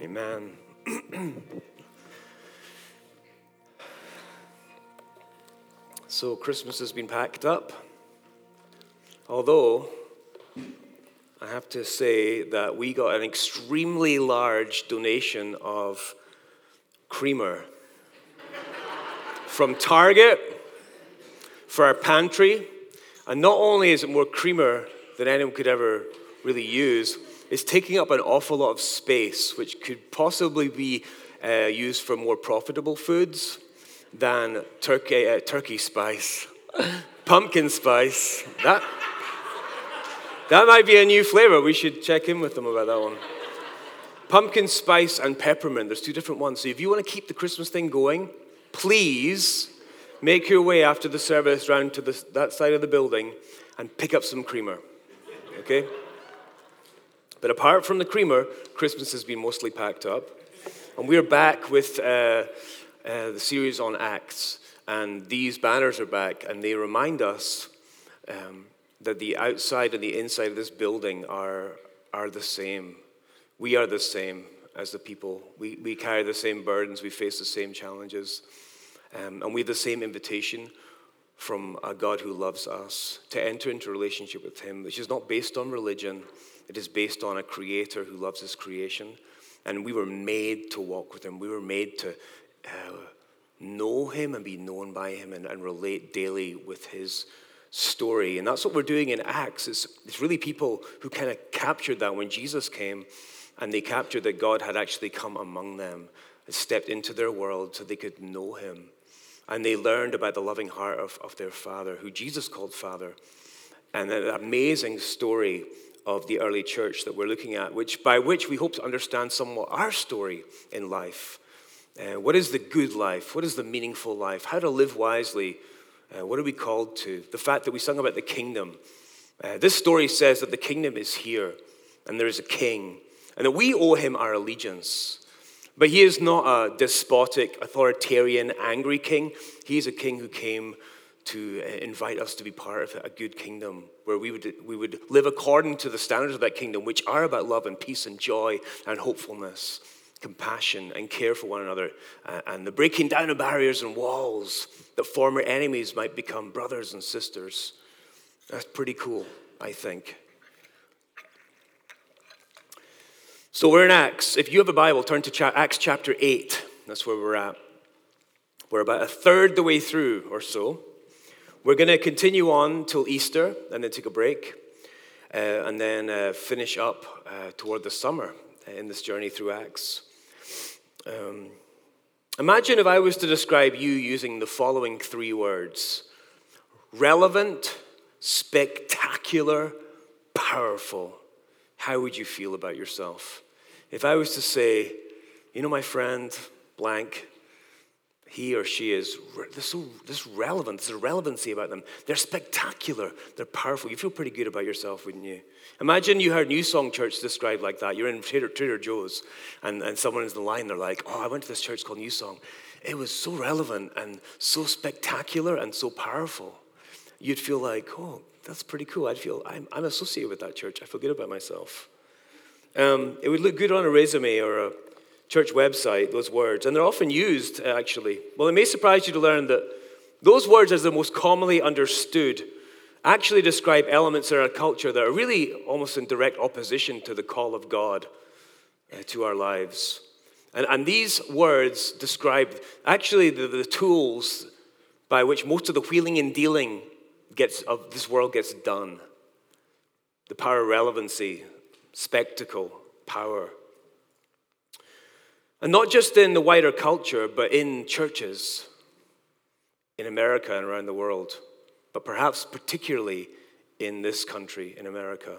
Amen. so, Christmas has been packed up. Although, I have to say that we got an extremely large donation of creamer from Target for our pantry. And not only is it more creamer than anyone could ever really use, it's taking up an awful lot of space, which could possibly be uh, used for more profitable foods than turkey, uh, turkey spice, pumpkin spice. That, that might be a new flavor. We should check in with them about that one. Pumpkin spice and peppermint, there's two different ones. So if you want to keep the Christmas thing going, please make your way after the service round to the, that side of the building and pick up some creamer. Okay? But apart from the creamer, Christmas has been mostly packed up. And we're back with uh, uh, the series on Acts. And these banners are back, and they remind us um, that the outside and the inside of this building are, are the same. We are the same as the people. We, we carry the same burdens, we face the same challenges. Um, and we have the same invitation from a God who loves us to enter into relationship with Him, which is not based on religion, it is based on a creator who loves his creation. And we were made to walk with him. We were made to uh, know him and be known by him and, and, relate daily with his story. And that's what we're doing in Acts. It's, it's really people who kind of captured that when Jesus came and they captured that God had actually come among them and stepped into their world so they could know him. And they learned about the loving heart of, of their Father, who Jesus called Father. And an amazing story of the early church that we're looking at, which, by which we hope to understand somewhat our story in life. Uh, what is the good life? What is the meaningful life? How to live wisely? Uh, what are we called to? The fact that we sung about the kingdom. Uh, this story says that the kingdom is here and there is a king and that we owe him our allegiance. But he is not a despotic, authoritarian, angry king. He is a king who came to uh, invite us to be part of a good kingdom where we would, we would live according to the standards of that kingdom, which are about love and peace and joy and hopefulness, compassion and care for one another, uh, and the breaking down of barriers and walls that former enemies might become brothers and sisters. That's pretty cool, I think. So we're in Acts. If you have a Bible, turn to Acts chapter 8. That's where we're at. We're about a third the way through or so. We're going to continue on till Easter and then take a break uh, and then uh, finish up uh, toward the summer in this journey through Acts. Um, imagine if I was to describe you using the following three words relevant, spectacular, powerful. How would you feel about yourself? If I was to say, you know, my friend, blank, he or she is there's so this relevance, there's relevancy about them. They're spectacular, they're powerful. You feel pretty good about yourself, wouldn't you? Imagine you heard New Song Church described like that. You're in Trader, Trader Joe's, and, and someone in the line, they're like, Oh, I went to this church called New Song. It was so relevant and so spectacular and so powerful. You'd feel like, Oh, that's pretty cool. I'd feel I'm, I'm associated with that church. I feel good about myself. Um, it would look good on a resume or a church website, those words, and they're often used uh, actually. Well, it may surprise you to learn that those words, as the most commonly understood, actually describe elements in our culture that are really almost in direct opposition to the call of God uh, to our lives. And, and these words describe actually the, the tools by which most of the wheeling and dealing gets, of this world gets done the power of relevancy, spectacle, power. And not just in the wider culture, but in churches in America and around the world, but perhaps particularly in this country, in America.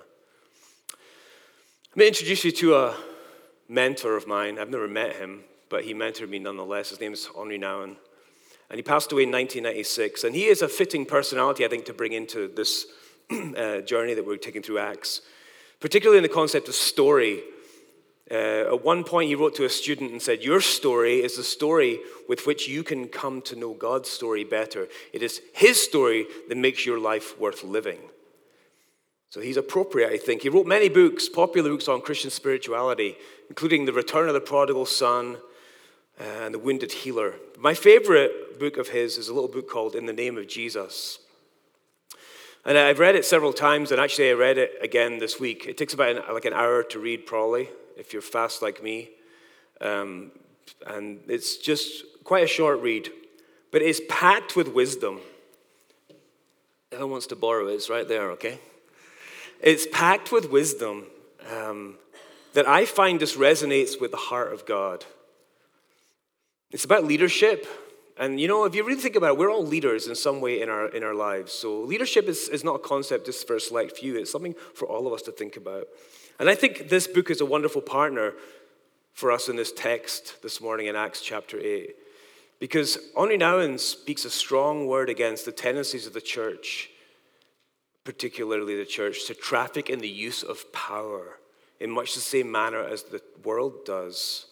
Let me introduce you to a mentor of mine. I've never met him, but he mentored me nonetheless. His name is Henri Nouwen. And he passed away in 1996. And he is a fitting personality, I think, to bring into this uh, journey that we're taking through Acts, particularly in the concept of story uh, at one point, he wrote to a student and said, Your story is the story with which you can come to know God's story better. It is His story that makes your life worth living. So he's appropriate, I think. He wrote many books, popular books on Christian spirituality, including The Return of the Prodigal Son and The Wounded Healer. My favorite book of his is a little book called In the Name of Jesus. And I've read it several times, and actually I read it again this week. It takes about an, like an hour to read, probably, if you're fast like me. Um, and it's just quite a short read, but it's packed with wisdom. Who wants to borrow it? It's right there, okay? It's packed with wisdom um, that I find just resonates with the heart of God. It's about leadership. And you know, if you really think about it, we're all leaders in some way in our, in our lives. So leadership is, is not a concept just for a select few, it's something for all of us to think about. And I think this book is a wonderful partner for us in this text this morning in Acts chapter 8. Because Henri Nouwen speaks a strong word against the tendencies of the church particularly the church, to traffic in the use of power in much the same manner as the world does.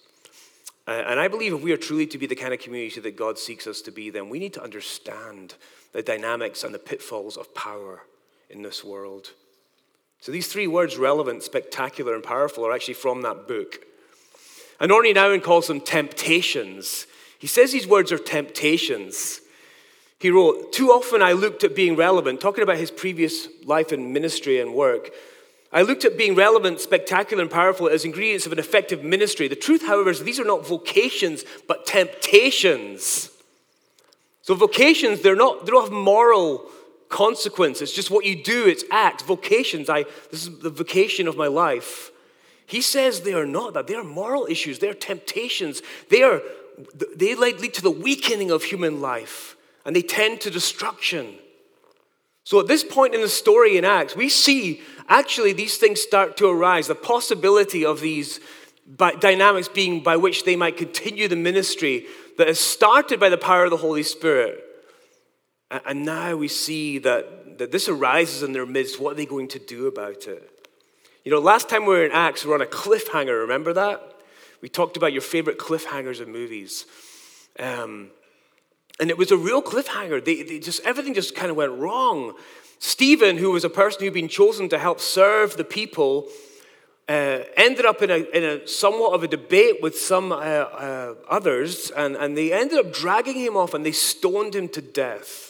and I believe if we are truly to be the kind of community that God seeks us to be, then we need to understand the dynamics and the pitfalls of power in this world. So these three words, relevant, spectacular, and powerful, are actually from that book. And Henri Nouwen calls them temptations. He says these words are temptations. He wrote, Too often I looked at being relevant, talking about his previous life and ministry and work. I looked at being relevant, spectacular, and powerful as ingredients of an effective ministry. The truth, however, is these are not vocations, but temptations. So, vocations, they're not, they don't have moral consequences, just what you do, it's act. Vocations, I, this is the vocation of my life. He says they are not that. They are moral issues, they are temptations, they, are, they lead to the weakening of human life and they tend to destruction. So at this point in the story in Acts, we see actually these things start to arise the possibility of these dynamics being by which they might continue the ministry that is started by the power of the Holy Spirit. And now we see that, that this arises in their midst. What are they going to do about it? You know, last time we were in Acts, we were on a cliffhanger. Remember that? We talked about your favorite cliffhangers in movies. Um, and it was a real cliffhanger. They, they just, everything just kind of went wrong. Stephen, who was a person who'd been chosen to help serve the people, uh, ended up in a, in a somewhat of a debate with some uh, uh, others, and, and they ended up dragging him off and they stoned him to death.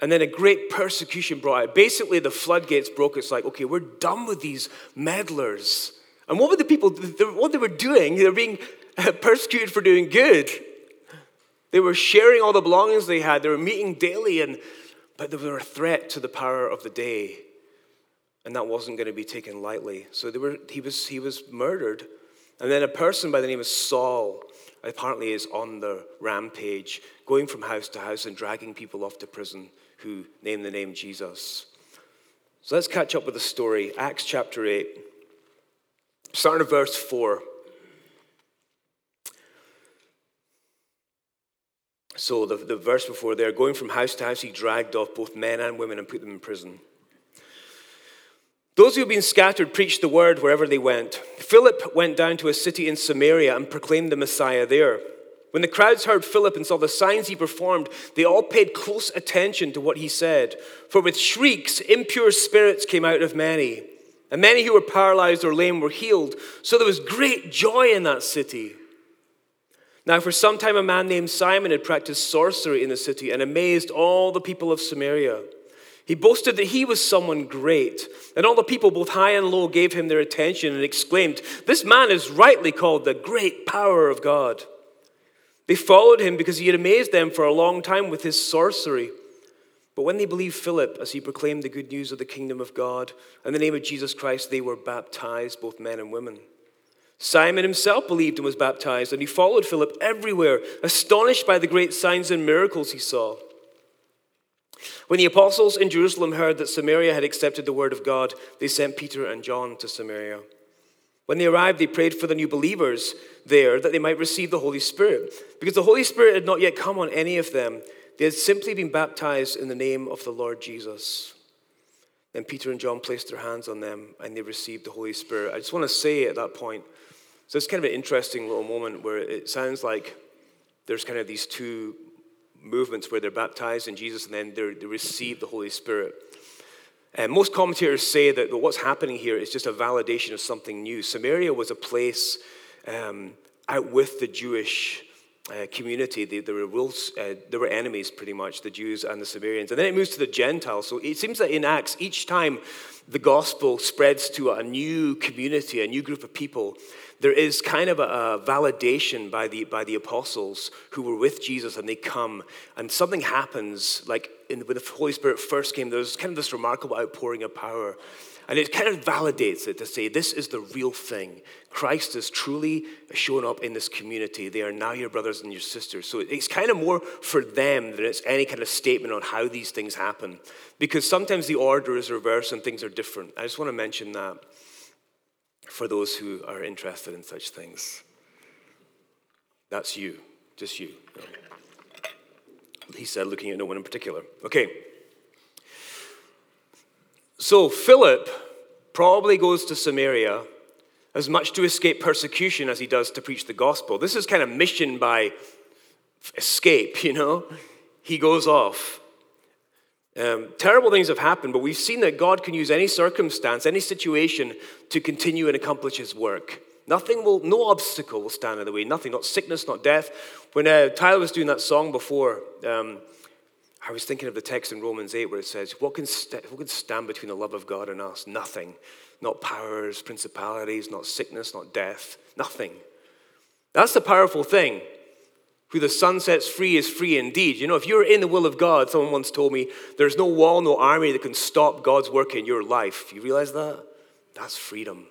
And then a great persecution brought out. Basically, the floodgates broke. It's like, okay, we're done with these meddlers. And what were the people, what they were doing? They were being persecuted for doing good. They were sharing all the belongings they had. They were meeting daily, and, but they were a threat to the power of the day. And that wasn't going to be taken lightly. So they were, he, was, he was murdered. And then a person by the name of Saul apparently is on the rampage, going from house to house and dragging people off to prison who name the name Jesus. So let's catch up with the story. Acts chapter 8, starting at verse 4. So the, the verse before there, going from house to house, he dragged off both men and women and put them in prison. Those who had been scattered preached the word wherever they went. Philip went down to a city in Samaria and proclaimed the Messiah there. When the crowds heard Philip and saw the signs he performed, they all paid close attention to what he said. For with shrieks, impure spirits came out of many, and many who were paralyzed or lame were healed. So there was great joy in that city. Now, for some time, a man named Simon had practiced sorcery in the city and amazed all the people of Samaria. He boasted that he was someone great, and all the people, both high and low, gave him their attention and exclaimed, This man is rightly called the great power of God. They followed him because he had amazed them for a long time with his sorcery. But when they believed Philip as he proclaimed the good news of the kingdom of God and the name of Jesus Christ, they were baptized, both men and women. Simon himself believed and was baptized, and he followed Philip everywhere, astonished by the great signs and miracles he saw. When the apostles in Jerusalem heard that Samaria had accepted the word of God, they sent Peter and John to Samaria. When they arrived, they prayed for the new believers there that they might receive the Holy Spirit, because the Holy Spirit had not yet come on any of them. They had simply been baptized in the name of the Lord Jesus. Then Peter and John placed their hands on them and they received the Holy Spirit. I just want to say at that point so it's kind of an interesting little moment where it sounds like there's kind of these two movements where they're baptized in Jesus and then they receive the Holy Spirit. Uh, most commentators say that what's happening here is just a validation of something new. Samaria was a place um, out with the Jewish uh, community. They, were wolves, uh, were enemies, pretty much, the Jews and the Samaritans. And then it moves to the Gentiles. So it seems that in Acts, each time the gospel spreads to a new community, a new group of people, there is kind of a, a, validation by the, by the apostles who were with Jesus and they come and something happens, like in, when the Holy Spirit first came, there was kind of this remarkable outpouring of power. And it kind of validates it to say, this is the real thing. Christ has truly shown up in this community. They are now your brothers and your sisters. So it's kind of more for them than it's any kind of statement on how these things happen. Because sometimes the order is reversed and things are different. I just want to mention that for those who are interested in such things. That's you, just you. He said, looking at no one in particular. Okay. So Philip probably goes to Samaria as much to escape persecution as he does to preach the gospel. This is kind of mission by escape, you know? He goes off. Um, terrible things have happened, but we've seen that God can use any circumstance, any situation to continue and accomplish his work. Nothing will, no obstacle will stand in the way. Nothing, not sickness, not death. When uh, Tyler was doing that song before, um, I was thinking of the text in Romans 8 where it says, what can, st- what can stand between the love of God and us? Nothing. Not powers, principalities, not sickness, not death. Nothing. That's the powerful thing. Who the Son sets free is free indeed. You know, if you're in the will of God, someone once told me, there's no wall, no army that can stop God's work in your life. You realize that? That's freedom.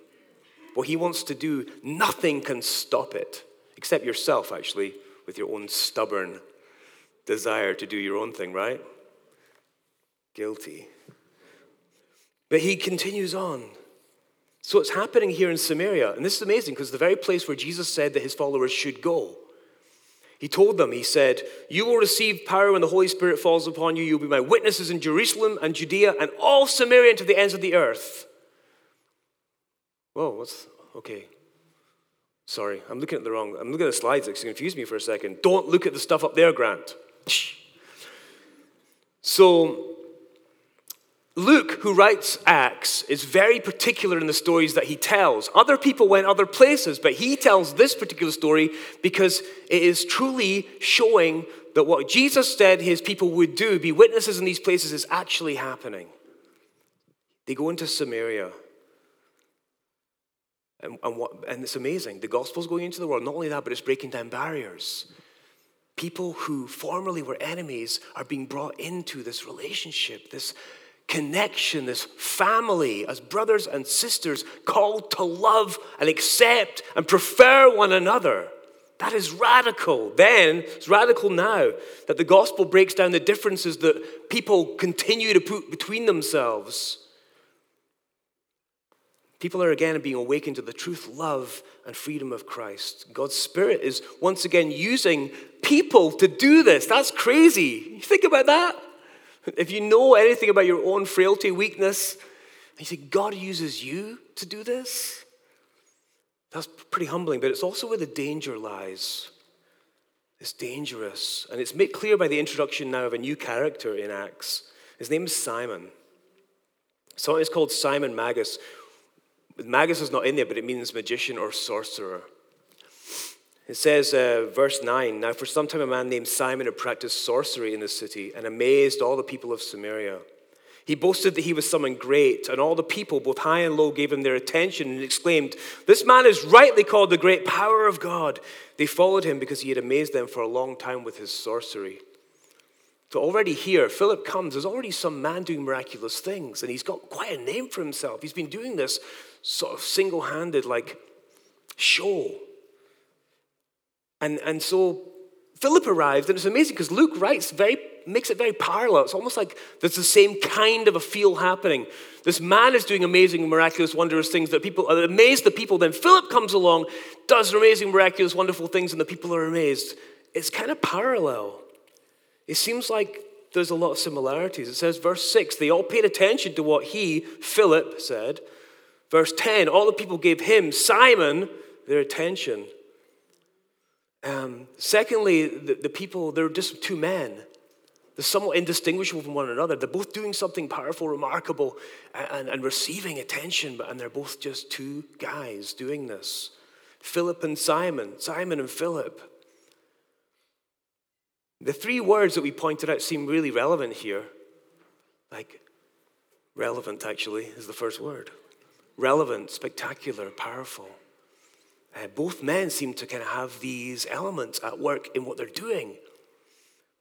What He wants to do, nothing can stop it, except yourself, actually, with your own stubborn desire to do your own thing, right? Guilty. But He continues on. So it's happening here in Samaria. And this is amazing because the very place where Jesus said that His followers should go. He told them, He said, You will receive power when the Holy Spirit falls upon you. You'll be my witnesses in Jerusalem and Judea and all Samaria and to the ends of the earth. Whoa, what's okay? Sorry, I'm looking at the wrong. I'm looking at the slides. It's confused me for a second. Don't look at the stuff up there, Grant. So Luke, who writes Acts, is very particular in the stories that he tells. Other people went other places, but he tells this particular story because it is truly showing that what Jesus said his people would do, be witnesses in these places, is actually happening. They go into Samaria. And, and, what, and it's amazing. The gospel's going into the world. Not only that, but it's breaking down barriers. People who formerly were enemies are being brought into this relationship, this connection, this family as brothers and sisters called to love and accept and prefer one another. That is radical. Then, it's radical now that the gospel breaks down the differences that people continue to put between themselves. People are again being awakened to the truth, love, and freedom of Christ. God's Spirit is once again using people to do this. That's crazy. You think about that? If you know anything about your own frailty, weakness, and you say, God uses you to do this, that's pretty humbling, but it's also where the danger lies. It's dangerous. And it's made clear by the introduction now of a new character in Acts. His name is Simon. So it's called Simon Magus. Magus is not in there, but it means magician or sorcerer. It says, uh, verse 9 Now, for some time, a man named Simon had practiced sorcery in the city and amazed all the people of Samaria. He boasted that he was someone great, and all the people, both high and low, gave him their attention and exclaimed, This man is rightly called the great power of God. They followed him because he had amazed them for a long time with his sorcery. So, already here, Philip comes. There's already some man doing miraculous things, and he's got quite a name for himself. He's been doing this sort of single handed, like, show. And, and so Philip arrived, and it's amazing because Luke writes very makes it very parallel. It's almost like there's the same kind of a feel happening. This man is doing amazing, miraculous, wondrous things that people are amazed. The people then Philip comes along, does amazing, miraculous, wonderful things, and the people are amazed. It's kind of parallel. It seems like there's a lot of similarities. It says, verse 6, they all paid attention to what he, Philip, said. Verse 10, all the people gave him, Simon, their attention. Um, secondly, the, the people, they're just two men. They're somewhat indistinguishable from one another. They're both doing something powerful, remarkable, and, and receiving attention, but, and they're both just two guys doing this Philip and Simon, Simon and Philip. The three words that we pointed out seem really relevant here. Like, relevant actually is the first word. Relevant, spectacular, powerful. Uh, both men seem to kind of have these elements at work in what they're doing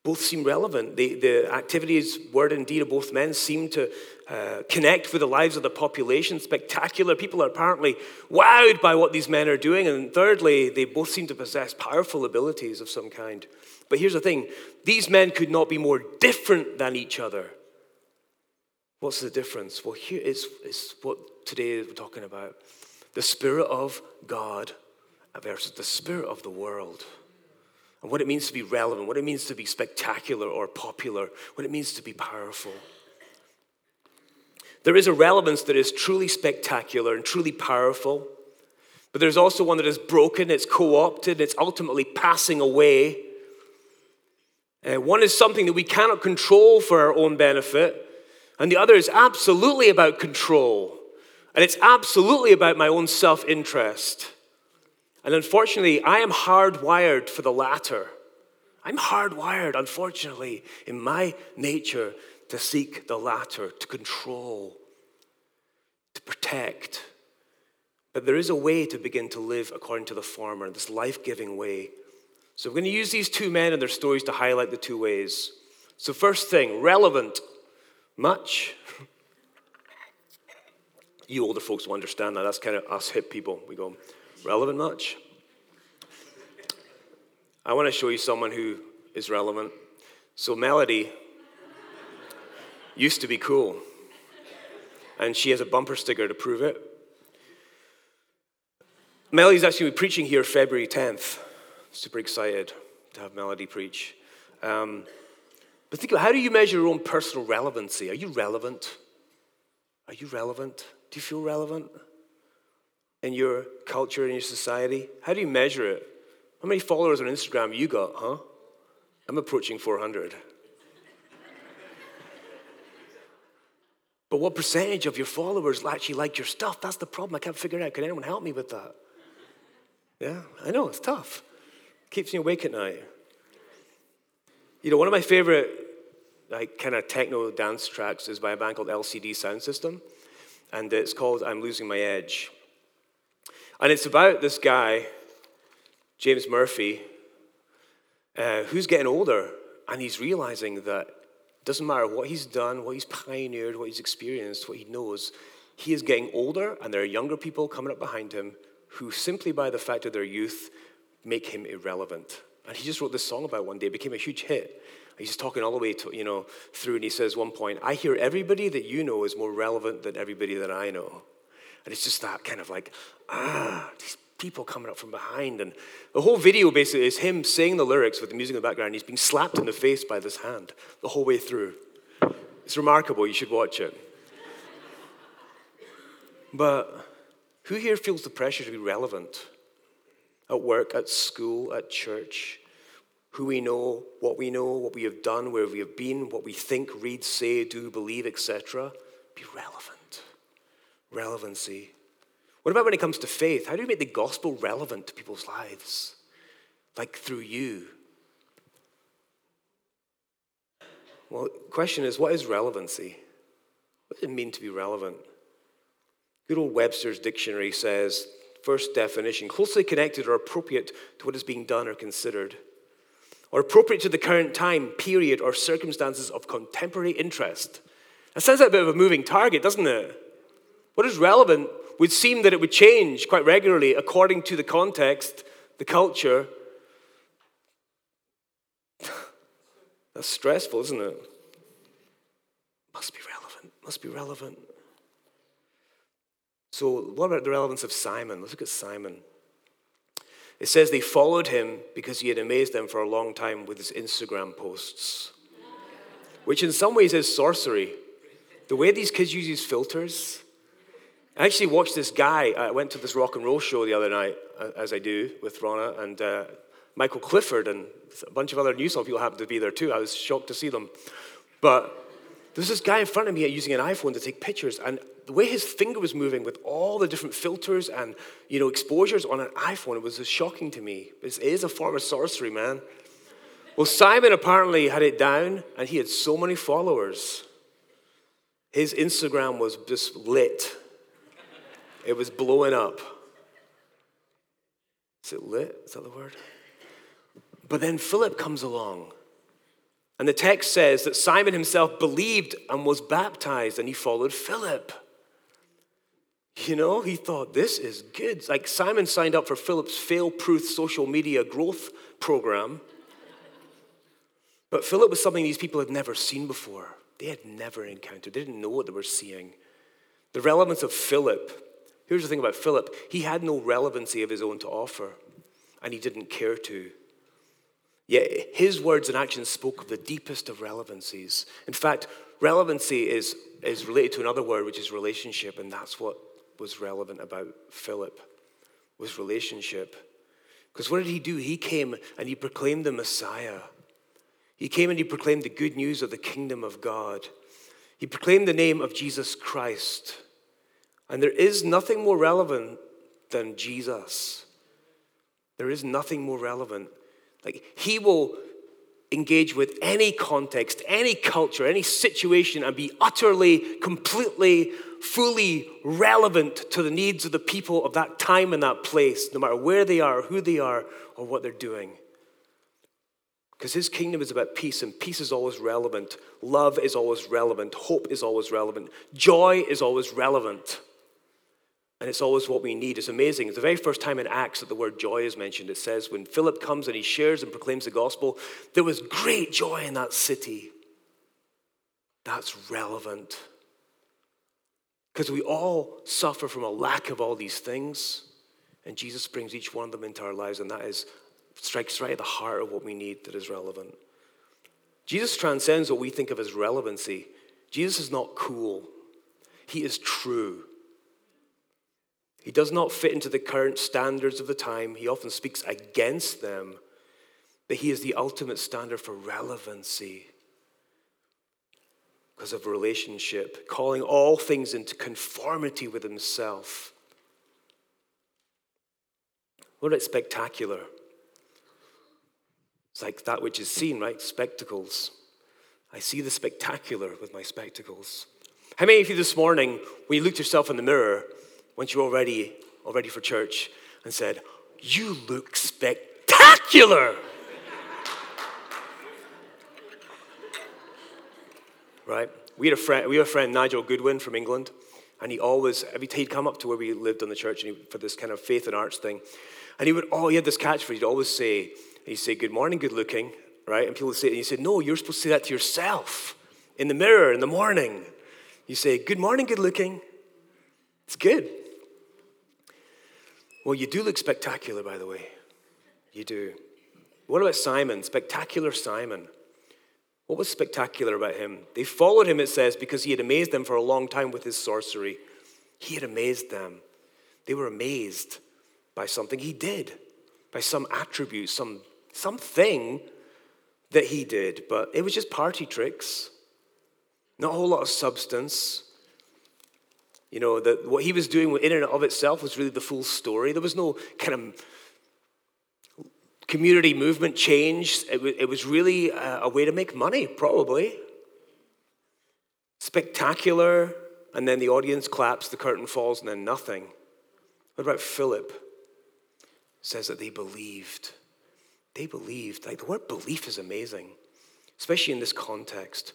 both seem relevant. The, the activities, word and deed of both men seem to uh, connect with the lives of the population. Spectacular. People are apparently wowed by what these men are doing. And thirdly, they both seem to possess powerful abilities of some kind. But here's the thing these men could not be more different than each other. What's the difference? Well, here is, is what today we're talking about the Spirit of God versus the Spirit of the world and what it means to be relevant, what it means to be spectacular or popular, what it means to be powerful. There is a relevance that is truly spectacular and truly powerful, but there's also one that is broken, it's co opted, it's ultimately passing away. Uh, one is something that we cannot control for our own benefit, and the other is absolutely about control, and it's absolutely about my own self interest. And unfortunately, I am hardwired for the latter. I'm hardwired, unfortunately, in my nature to seek the latter, to control, to protect. But there is a way to begin to live according to the former, this life giving way. So we're going to use these two men and their stories to highlight the two ways. So, first thing, relevant. Much. You older folks will understand that. That's kind of us hip people. We go, Relevant much? I want to show you someone who is relevant. So, Melody used to be cool, and she has a bumper sticker to prove it. Melody's actually preaching here February 10th. Super excited to have Melody preach. Um, but think about how do you measure your own personal relevancy? Are you relevant? Are you relevant? Do you feel relevant? In your culture, in your society? How do you measure it? How many followers on Instagram you got, huh? I'm approaching 400. but what percentage of your followers actually like your stuff? That's the problem. I can't figure it out. Can anyone help me with that? Yeah, I know, it's tough. keeps me awake at night. You know, one of my favorite like kind of techno dance tracks is by a band called LCD Soundsystem, and it's called I'm Losing My Edge. And it's about this guy, James Murphy, uh, who's getting older and he's realizing that it doesn't matter what he's done, what he's pioneered, what he's experienced, what he knows, he is getting older and there are younger people coming up behind him who, simply by the fact of their youth, make him irrelevant. And he just wrote this song about one day, it became a huge hit. He's talking all the way to, you know, through, and he says one point, I hear everybody that you know is more relevant than everybody that I know. And it's just that kind of like, ah, these people coming up from behind. And the whole video basically is him saying the lyrics with the music in the background. He's being slapped in the face by this hand the whole way through. It's remarkable. You should watch it. But who here feels the pressure to be relevant? At work, at school, at church? Who we know, what we know, what we have done, where we have been, what we think, read, say, do, believe, etc. Be relevant relevancy? What about when it comes to faith? How do you make the gospel relevant to people's lives? Like through you. Well, the question is what is relevancy? What does it mean to be relevant? Good old Webster's dictionary says first definition closely connected or appropriate to what is being done or considered, or appropriate to the current time, period, or circumstances of contemporary interest. That sounds like a bit of a moving target, doesn't it? What is relevant would seem that it would change quite regularly according to the context, the culture. That's stressful, isn't it? Must be relevant, must be relevant. So, what about the relevance of Simon? Let's look at Simon. It says they followed him because he had amazed them for a long time with his Instagram posts, which in some ways is sorcery. The way these kids use these filters, I actually watched this guy. I went to this rock and roll show the other night, uh, as I do with Rona, and uh, Michael Clifford and a bunch of other New Song people happened to be there too. I was shocked to see them. But there's this guy in front of me using an iPhone to take pictures, and the way his finger was moving with all the different filters and you know exposures on an iPhone, it was shocking to me. It is a form of sorcery, man. Well, Simon apparently had it down, and he had so many followers. His Instagram was just lit. It was blowing up. Is it lit? Is that the word? But then Philip comes along. And the text says that Simon himself believed and was baptized, and he followed Philip. You know, he thought, this is good. Like Simon signed up for Philip's fail proof social media growth program. But Philip was something these people had never seen before. They had never encountered, they didn't know what they were seeing. The relevance of Philip here's the thing about Philip he had no relevancy of his own to offer, and he didn't care to. Yet his words and actions spoke of the deepest of relevancies. In fact, relevancy is, is related to another word, which is relationship, and that's what was relevant about Philip, was relationship. Because what did he do? He came and he proclaimed the Messiah. He came and he proclaimed the good news of the kingdom of God. He proclaimed the name of Jesus Christ. And there is nothing more relevant than Jesus. There is nothing more relevant. Like, he will engage with any context, any culture, any situation, and be utterly, completely, fully relevant to the needs of the people of that time and that place, no matter where they are, who they are, or what they're doing. Because his kingdom is about peace, and peace is always relevant. Love is always relevant. Hope is always relevant. Joy is always relevant. And it's always what we need. It's amazing. It's the very first time in Acts that the word joy is mentioned. It says, when Philip comes and he shares and proclaims the gospel, there was great joy in that city. That's relevant. Because we all suffer from a lack of all these things, and Jesus brings each one of them into our lives, and that is strikes right at the heart of what we need that is relevant. Jesus transcends what we think of as relevancy. Jesus is not cool, he is true. He does not fit into the current standards of the time. He often speaks against them. But he is the ultimate standard for relevancy because of relationship, calling all things into conformity with himself. What about spectacular? It's like that which is seen, right? Spectacles. I see the spectacular with my spectacles. How many of you this morning, when you looked yourself in the mirror, once you're all ready, all ready for church, and said, You look spectacular? right? We had a friend, we had a friend, Nigel Goodwin from England, and he always, every time he'd come up to where we lived on the church and he, for this kind of faith and arts thing, and he would, oh, he had this catchphrase, he'd always say, he'd say, good morning, good looking, right? And people would say, and he said, no, you're supposed to say that to yourself in the mirror in the morning. You say, good morning, good looking. It's good. Well, you do look spectacular, by the way. You do. What about Simon? Spectacular Simon. What was spectacular about him? They followed him, it says, because he had amazed them for a long time with his sorcery. He had amazed them. They were amazed by something he did, by some attribute, some something that he did, but it was just party tricks. Not a whole lot of substance. You know, that what he was doing in and of itself was really the full story. There was no kind of community movement change. It, it was really a, a way to make money, probably. Spectacular, and then the audience claps, the curtain falls, and then nothing. What about Philip? says that they believed. They believed. Like the word belief is amazing, especially in this context.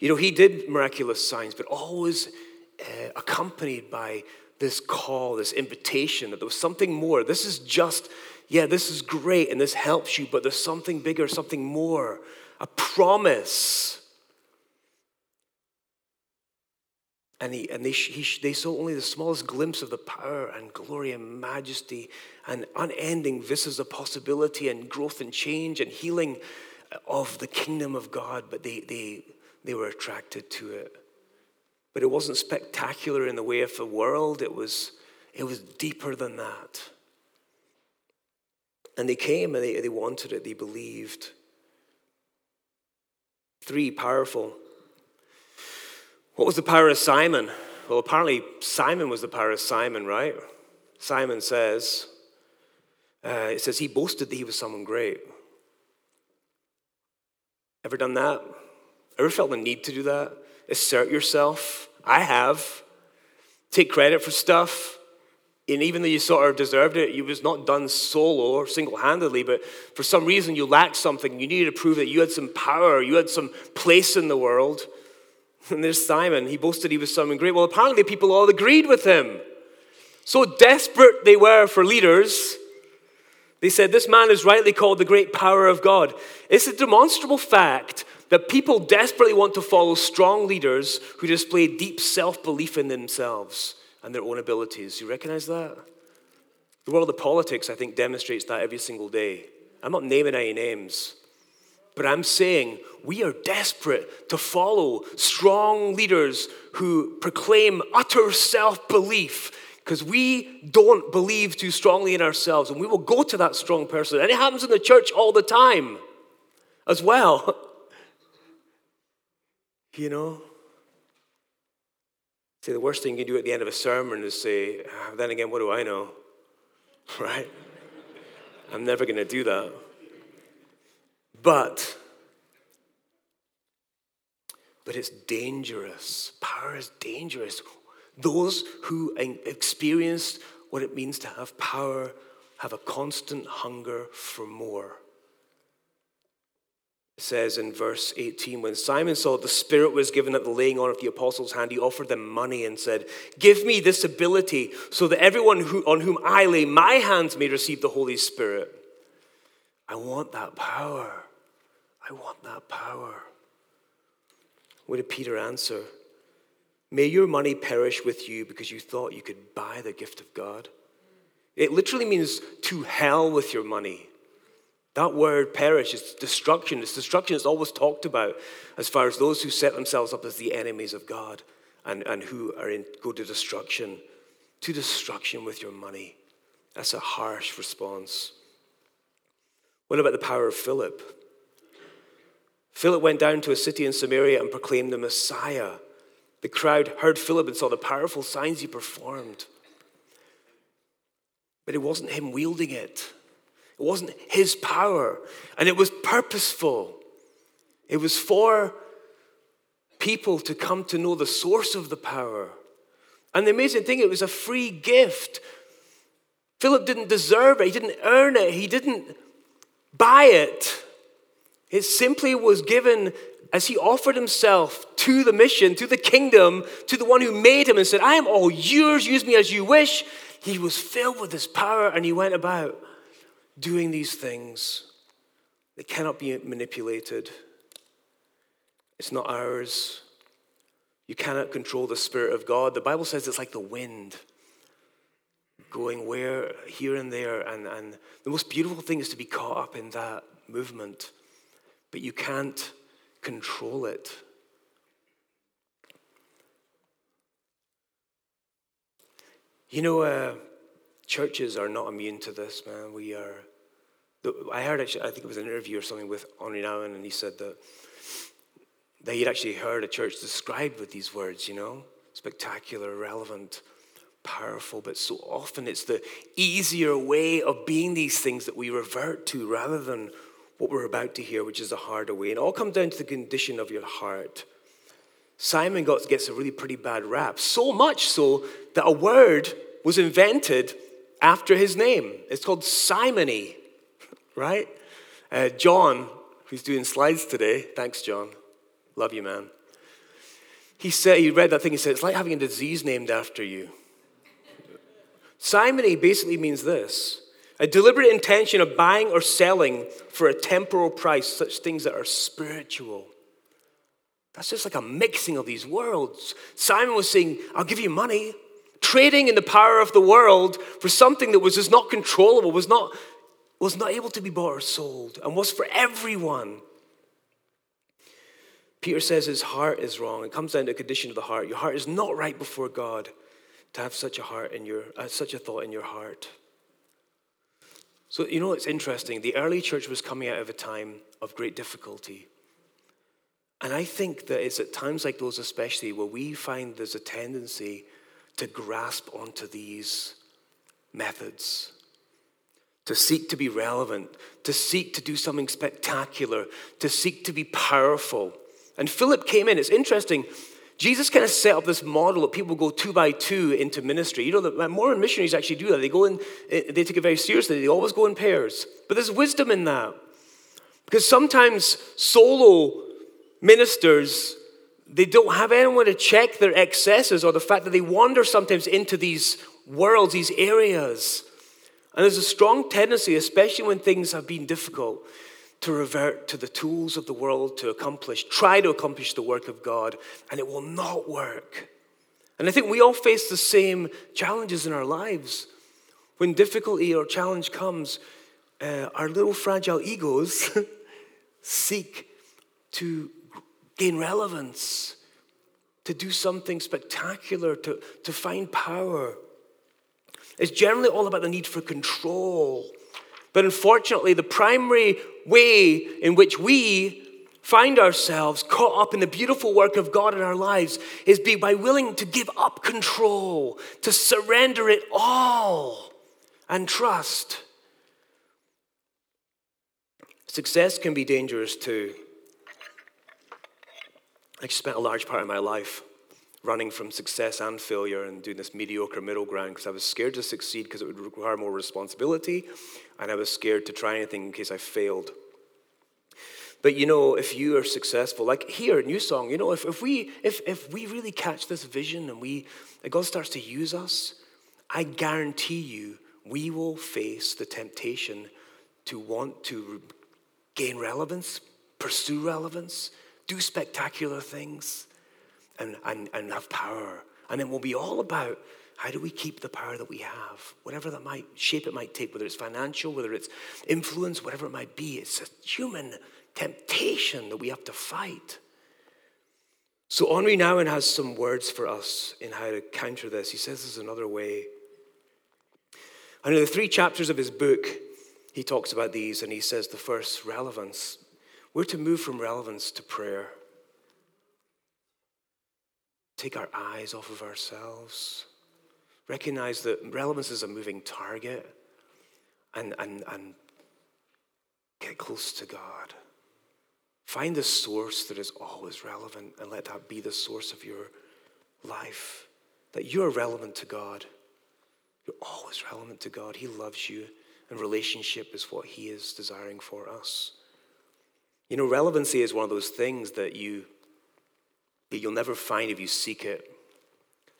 You know, he did miraculous signs, but always uh, accompanied by this call, this invitation that there was something more. This is just yeah, this is great and this helps you, but there's something bigger, something more, a promise. And, he, and they, he, they saw only the smallest glimpse of the power and glory and majesty and unending vistas of possibility and growth and change and healing of the kingdom of God, but they, they, they were attracted to it. But it wasn't spectacular in the way of the world, it was, it was deeper than that. And they came and they, they wanted it, they believed. Three, powerful. What was the power of Simon? Well, apparently, Simon was the power of Simon, right? Simon says, uh, it says he boasted that he was someone great. Ever done that? Ever felt the need to do that? Assert yourself? I have. Take credit for stuff. And even though you sort of deserved it, it was not done solo or single handedly, but for some reason you lacked something. You needed to prove that you had some power, you had some place in the world. And there's Simon. He boasted he was someone great. Well, apparently people all agreed with him. So desperate they were for leaders they said, This man is rightly called the great power of God. It's a demonstrable fact that people desperately want to follow strong leaders who display deep self belief in themselves and their own abilities. You recognize that? The world of politics, I think, demonstrates that every single day. I'm not naming any names, but I'm saying we are desperate to follow strong leaders who proclaim utter self belief because we don't believe too strongly in ourselves, and we will go to that strong person. And it happens in the church all the time as well. you know? See, the worst thing you can do at the end of a sermon is say, ah, then again, what do I know? Right? I'm never going to do that. But, but it's dangerous. Power is dangerous. Those who experienced what it means to have power have a constant hunger for more. Says in verse 18 when Simon saw the Spirit was given at the laying on of the apostles' hand, he offered them money and said, Give me this ability so that everyone who, on whom I lay my hands may receive the Holy Spirit. I want that power. I want that power. What did Peter answer? May your money perish with you because you thought you could buy the gift of God. It literally means to hell with your money. That word perish is destruction. It's destruction is always talked about as far as those who set themselves up as the enemies of God and, and who are in, go to destruction. To destruction with your money. That's a harsh response. What about the power of Philip? Philip went down to a city in Samaria and proclaimed the Messiah. The crowd heard Philip and saw the powerful signs he performed. But it wasn't him wielding it, it wasn't his power. And it was purposeful. It was for people to come to know the source of the power. And the amazing thing, it was a free gift. Philip didn't deserve it, he didn't earn it, he didn't buy it. It simply was given as he offered himself to the mission, to the kingdom, to the one who made him and said, I am all yours, use me as you wish, he was filled with this power and he went about doing these things that cannot be manipulated. It's not ours. You cannot control the Spirit of God. The Bible says it's like the wind going where, here and there. And, and the most beautiful thing is to be caught up in that movement. But you can't control it. You know, uh, churches are not immune to this, man. We are. I heard, actually, I think it was an interview or something with Henri Nouwen, and he said that, that he'd actually heard a church described with these words, you know, spectacular, relevant, powerful, but so often it's the easier way of being these things that we revert to rather than what we're about to hear, which is a harder way. And it all comes down to the condition of your heart. Simon gets a really pretty bad rap, so much so that a word was invented after his name. It's called simony, right? Uh, John, who's doing slides today, thanks, John. Love you, man. He said, he read that thing, he said, it's like having a disease named after you. Simony basically means this a deliberate intention of buying or selling for a temporal price such things that are spiritual. That's just like a mixing of these worlds. Simon was saying, I'll give you money. Trading in the power of the world for something that was just not controllable, was not, was not able to be bought or sold, and was for everyone. Peter says his heart is wrong. It comes down to a condition of the heart. Your heart is not right before God to have such a heart in your uh, such a thought in your heart. So, you know, it's interesting. The early church was coming out of a time of great difficulty. And I think that it's at times like those, especially, where we find there's a tendency to grasp onto these methods, to seek to be relevant, to seek to do something spectacular, to seek to be powerful. And Philip came in. It's interesting. Jesus kind of set up this model that people go two by two into ministry. You know, the Mormon missionaries actually do that. They go in, eh, they take it very seriously. They always go in pairs. But there's wisdom in that. Because sometimes solo ministers, they don't have anyone to check their excesses or the fact that they wander sometimes into these worlds, these areas. And there's a strong tendency, especially when things have been difficult, to revert to the tools of the world to accomplish, try to accomplish the work of God, and it will not work. And I think we all face the same challenges in our lives. When difficulty or challenge comes, uh, our little fragile egos seek to gain relevance, to do something spectacular, to, to find power. It's generally all about the need for control. But unfortunately, the primary way in which we find ourselves caught up in the beautiful work of God in our lives is by willing to give up control, to surrender it all and trust. Success can be dangerous too. I spent a large part of my life running from success and failure and doing this mediocre middle ground because I was scared to succeed because it would require more responsibility, and I was scared to try anything in case I failed. But you know, if you are successful, like here New Song, you know, if, if we if if we really catch this vision and we God starts to use us, I guarantee you we will face the temptation to want to gain relevance, pursue relevance, do spectacular things, and, and, and have power. And it will be all about how do we keep the power that we have, whatever that might shape it might take, whether it's financial, whether it's influence, whatever it might be. It's a human temptation that we have to fight. So Henri Nouwen has some words for us in how to counter this. He says there's another way. And in the three chapters of his book, he talks about these, and he says the first, relevance. We're to move from relevance to prayer. Take our eyes off of ourselves. Recognize that relevance is a moving target and, and, and get close to God. Find the source that is always relevant and let that be the source of your life. That you're relevant to God. You're always relevant to God. He loves you, and relationship is what He is desiring for us. You know, relevancy is one of those things that you that you'll never find if you seek it.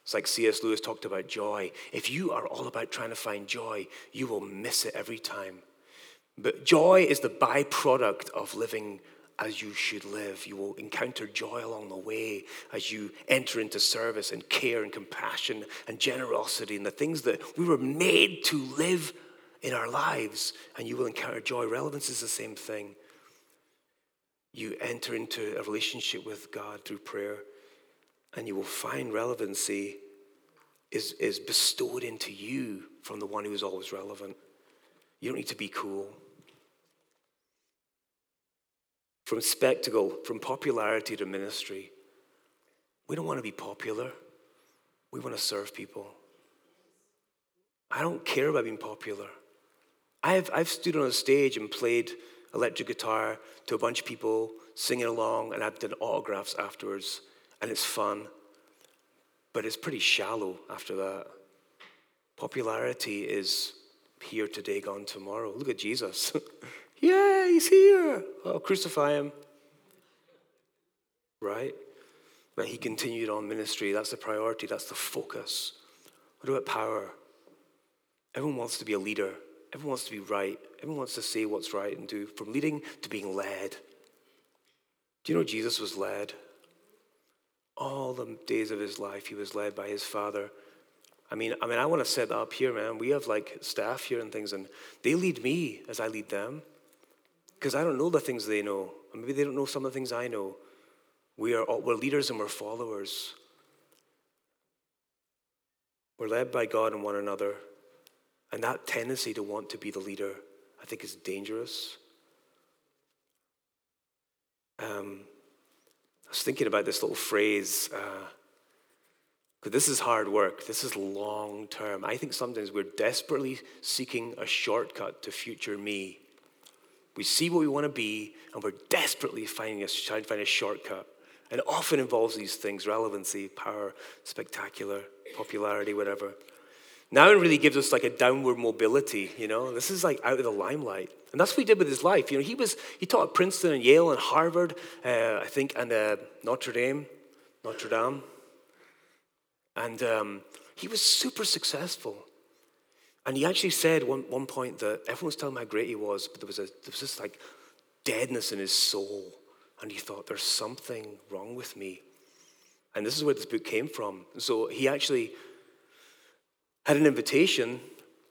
It's like C.S. Lewis talked about joy. If you are all about trying to find joy, you will miss it every time. But joy is the byproduct of living as you should live. You will encounter joy along the way as you enter into service and care and compassion and generosity and the things that we were made to live in our lives. And you will encounter joy. Relevance is the same thing you enter into a relationship with God through prayer, and you will find relevancy is, is bestowed into you from the one who is always relevant. You don't need to be cool. From spectacle, from popularity to ministry, we don't want to be popular. We want to serve people. I don't care about being popular. I've, I've stood on a stage and played electric guitar to a bunch of people singing along, and I've done autographs afterwards, and it's fun. But it's pretty shallow after that. Popularity is here today, gone tomorrow. Look at Jesus. yeah, he's here. Oh, crucify him. Right? But he continued on ministry. That's the priority, that's the focus. What about power? Everyone wants to be a leader. Everyone wants to be right. Everyone wants to say what's right and do. From leading to being led. Do you know Jesus was led? All the days of his life, he was led by his Father. I mean, I mean, I want to set that up here, man. We have like staff here and things, and they lead me as I lead them, because I don't know the things they know. And maybe they don't know some of the things I know. We are all, we're leaders and we're followers. We're led by God and one another. And that tendency to want to be the leader I think is dangerous. Um, I was thinking about this little phrase. Uh, this is hard work. This is long term. I think sometimes we're desperately seeking a shortcut to future me. We see what we want to be, and we're desperately finding a, trying to find a shortcut. And it often involves these things relevancy, power, spectacular, popularity, whatever. Now it really gives us like a downward mobility, you know? This is like out of the limelight. And that's what he did with his life. You know, he was he taught at Princeton and Yale and Harvard, uh, I think, and uh, Notre Dame, Notre Dame. And um, he was super successful. And he actually said one, one point that everyone was telling him how great he was, but there was, a, there was this like deadness in his soul. And he thought, there's something wrong with me. And this is where this book came from. So he actually had an invitation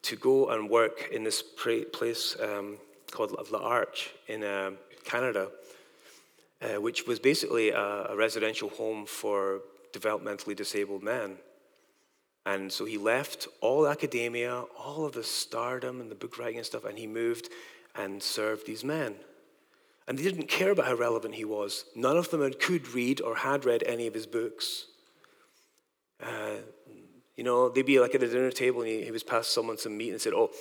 to go and work in this place um, called Arch in uh, Canada, uh, which was basically a, a residential home for developmentally disabled men. And so he left all academia, all of the stardom and the book writing and stuff, and he moved and served these men. And they didn't care about how relevant he was. None of them could read or had read any of his books. Uh, you know, they'd be like at the dinner table and he, he was past someone some meat and said, Oh,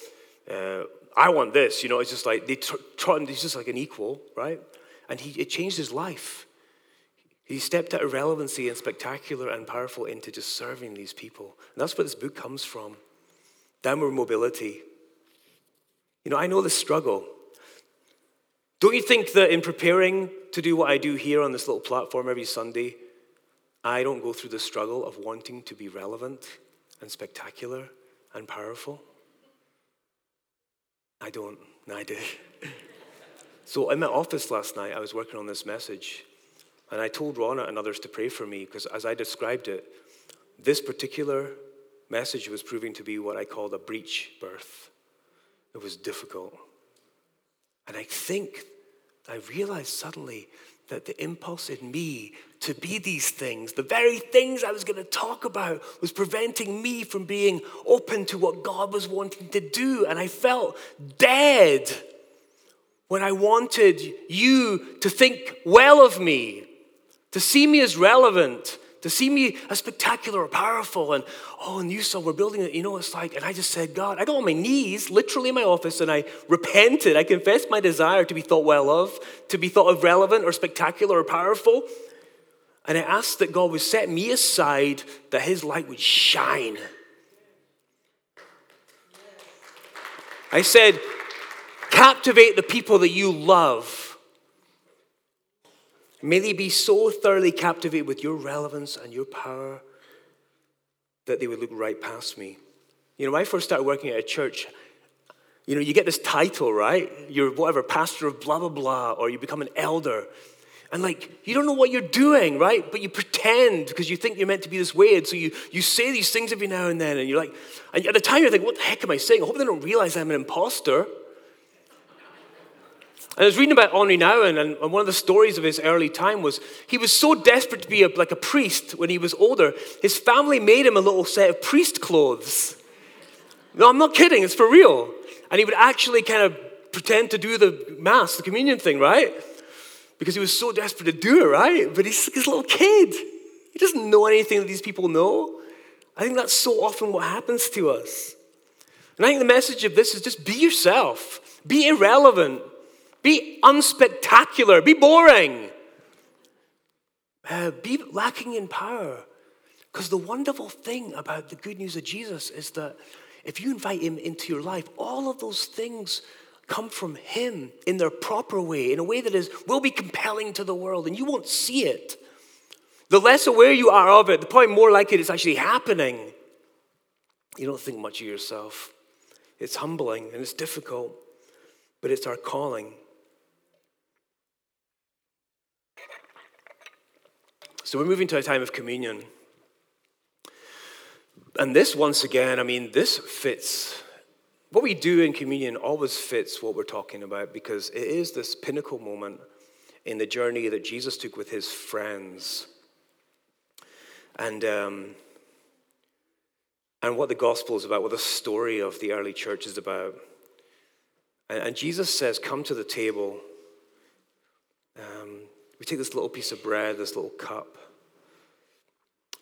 uh, I want this. You know, it's just like, they tr- tr- he's just like an equal, right? And he, it changed his life. He stepped out of relevancy and spectacular and powerful into just serving these people. And that's where this book comes from downward mobility. You know, I know the struggle. Don't you think that in preparing to do what I do here on this little platform every Sunday, I don't go through the struggle of wanting to be relevant and spectacular and powerful? I don't. No, I do. so in my office last night, I was working on this message, and I told Rona and others to pray for me because as I described it, this particular message was proving to be what I called a breech birth. It was difficult. And I think I realized suddenly that the impulse in me to be these things, the very things I was going to talk about, was preventing me from being open to what God was wanting to do. And I felt dead when I wanted you to think well of me, to see me as relevant, to see me as spectacular or powerful. And oh, and you saw we're building it. You know, it's like, and I just said, God, I got on my knees, literally in my office, and I repented. I confessed my desire to be thought well of, to be thought of relevant or spectacular or powerful. And I asked that God would set me aside, that His light would shine. I said, captivate the people that you love May they be so thoroughly captivated with your relevance and your power that they would look right past me. You know, when I first started working at a church, you know, you get this title, right? You're whatever, pastor of blah, blah, blah, or you become an elder. And like, you don't know what you're doing, right? But you pretend because you think you're meant to be this way. And so you, you say these things every now and then. And you're like, and at the time you're like, what the heck am I saying? I hope they don't realize I'm an imposter. And I was reading about Henri Nouwen, and one of the stories of his early time was he was so desperate to be a, like a priest when he was older, his family made him a little set of priest clothes. No, I'm not kidding, it's for real. And he would actually kind of pretend to do the mass, the communion thing, right? Because he was so desperate to do it, right? But he's this little kid. He doesn't know anything that these people know. I think that's so often what happens to us. And I think the message of this is just be yourself, be irrelevant. Be unspectacular. Be boring. Uh, be lacking in power. Because the wonderful thing about the good news of Jesus is that if you invite him into your life, all of those things come from him in their proper way, in a way that is will be compelling to the world, and you won't see it. The less aware you are of it, the probably more likely it's actually happening. You don't think much of yourself. It's humbling and it's difficult, but it's our calling. So we're moving to a time of communion. And this, once again, I mean, this fits. What we do in communion always fits what we're talking about because it is this pinnacle moment in the journey that Jesus took with his friends. And, um, and what the gospel is about, what the story of the early church is about. And, and Jesus says, Come to the table. We take this little piece of bread, this little cup.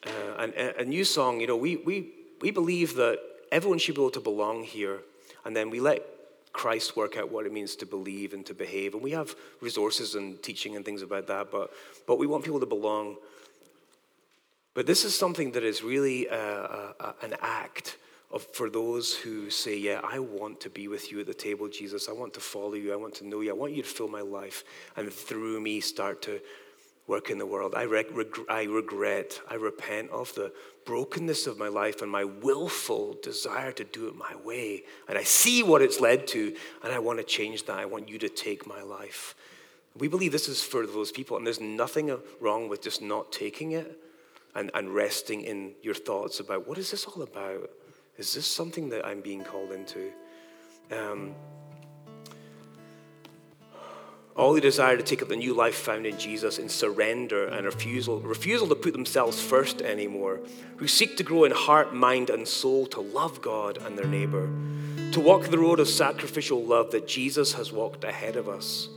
Uh, and a new song, you know, we, we, we believe that everyone should be able to belong here. And then we let Christ work out what it means to believe and to behave. And we have resources and teaching and things about that, but, but we want people to belong. But this is something that is really a, a, an act of, for those who say, Yeah, I want to be with you at the table, Jesus. I want to follow you. I want to know you. I want you to fill my life. And through me, start to work in the world. I, reg- reg- I regret, I repent of the brokenness of my life and my willful desire to do it my way. And I see what it's led to, and I want to change that. I want you to take my life. We believe this is for those people, and there's nothing wrong with just not taking it and, and resting in your thoughts about what is this all about? Is this something that I'm being called into? Um, all who desire to take up the new life found in Jesus in surrender and refusal, refusal to put themselves first anymore, who seek to grow in heart, mind, and soul to love God and their neighbor, to walk the road of sacrificial love that Jesus has walked ahead of us,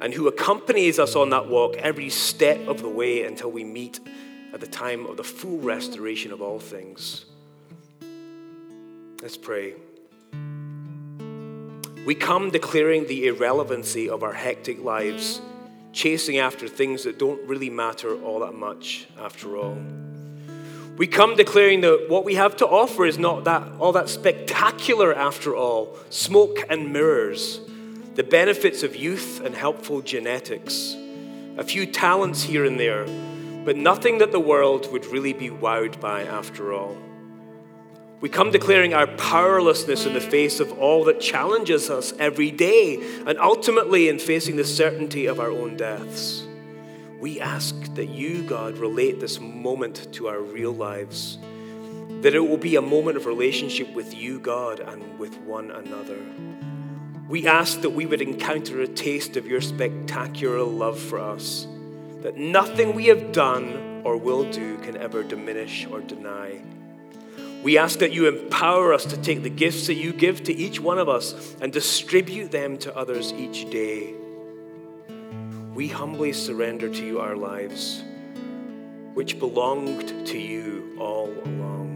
and who accompanies us on that walk every step of the way until we meet at the time of the full restoration of all things. Let's pray. We come declaring the irrelevancy of our hectic lives, chasing after things that don't really matter all that much after all. We come declaring that what we have to offer is not that all that spectacular after all, smoke and mirrors, the benefits of youth and helpful genetics, a few talents here and there, but nothing that the world would really be wowed by after all. We come declaring our powerlessness in the face of all that challenges us every day, and ultimately in facing the certainty of our own deaths. We ask that you, God, relate this moment to our real lives, that it will be a moment of relationship with you, God, and with one another. We ask that we would encounter a taste of your spectacular love for us, that nothing we have done or will do can ever diminish or deny. We ask that you empower us to take the gifts that you give to each one of us and distribute them to others each day. We humbly surrender to you our lives, which belonged to you all along.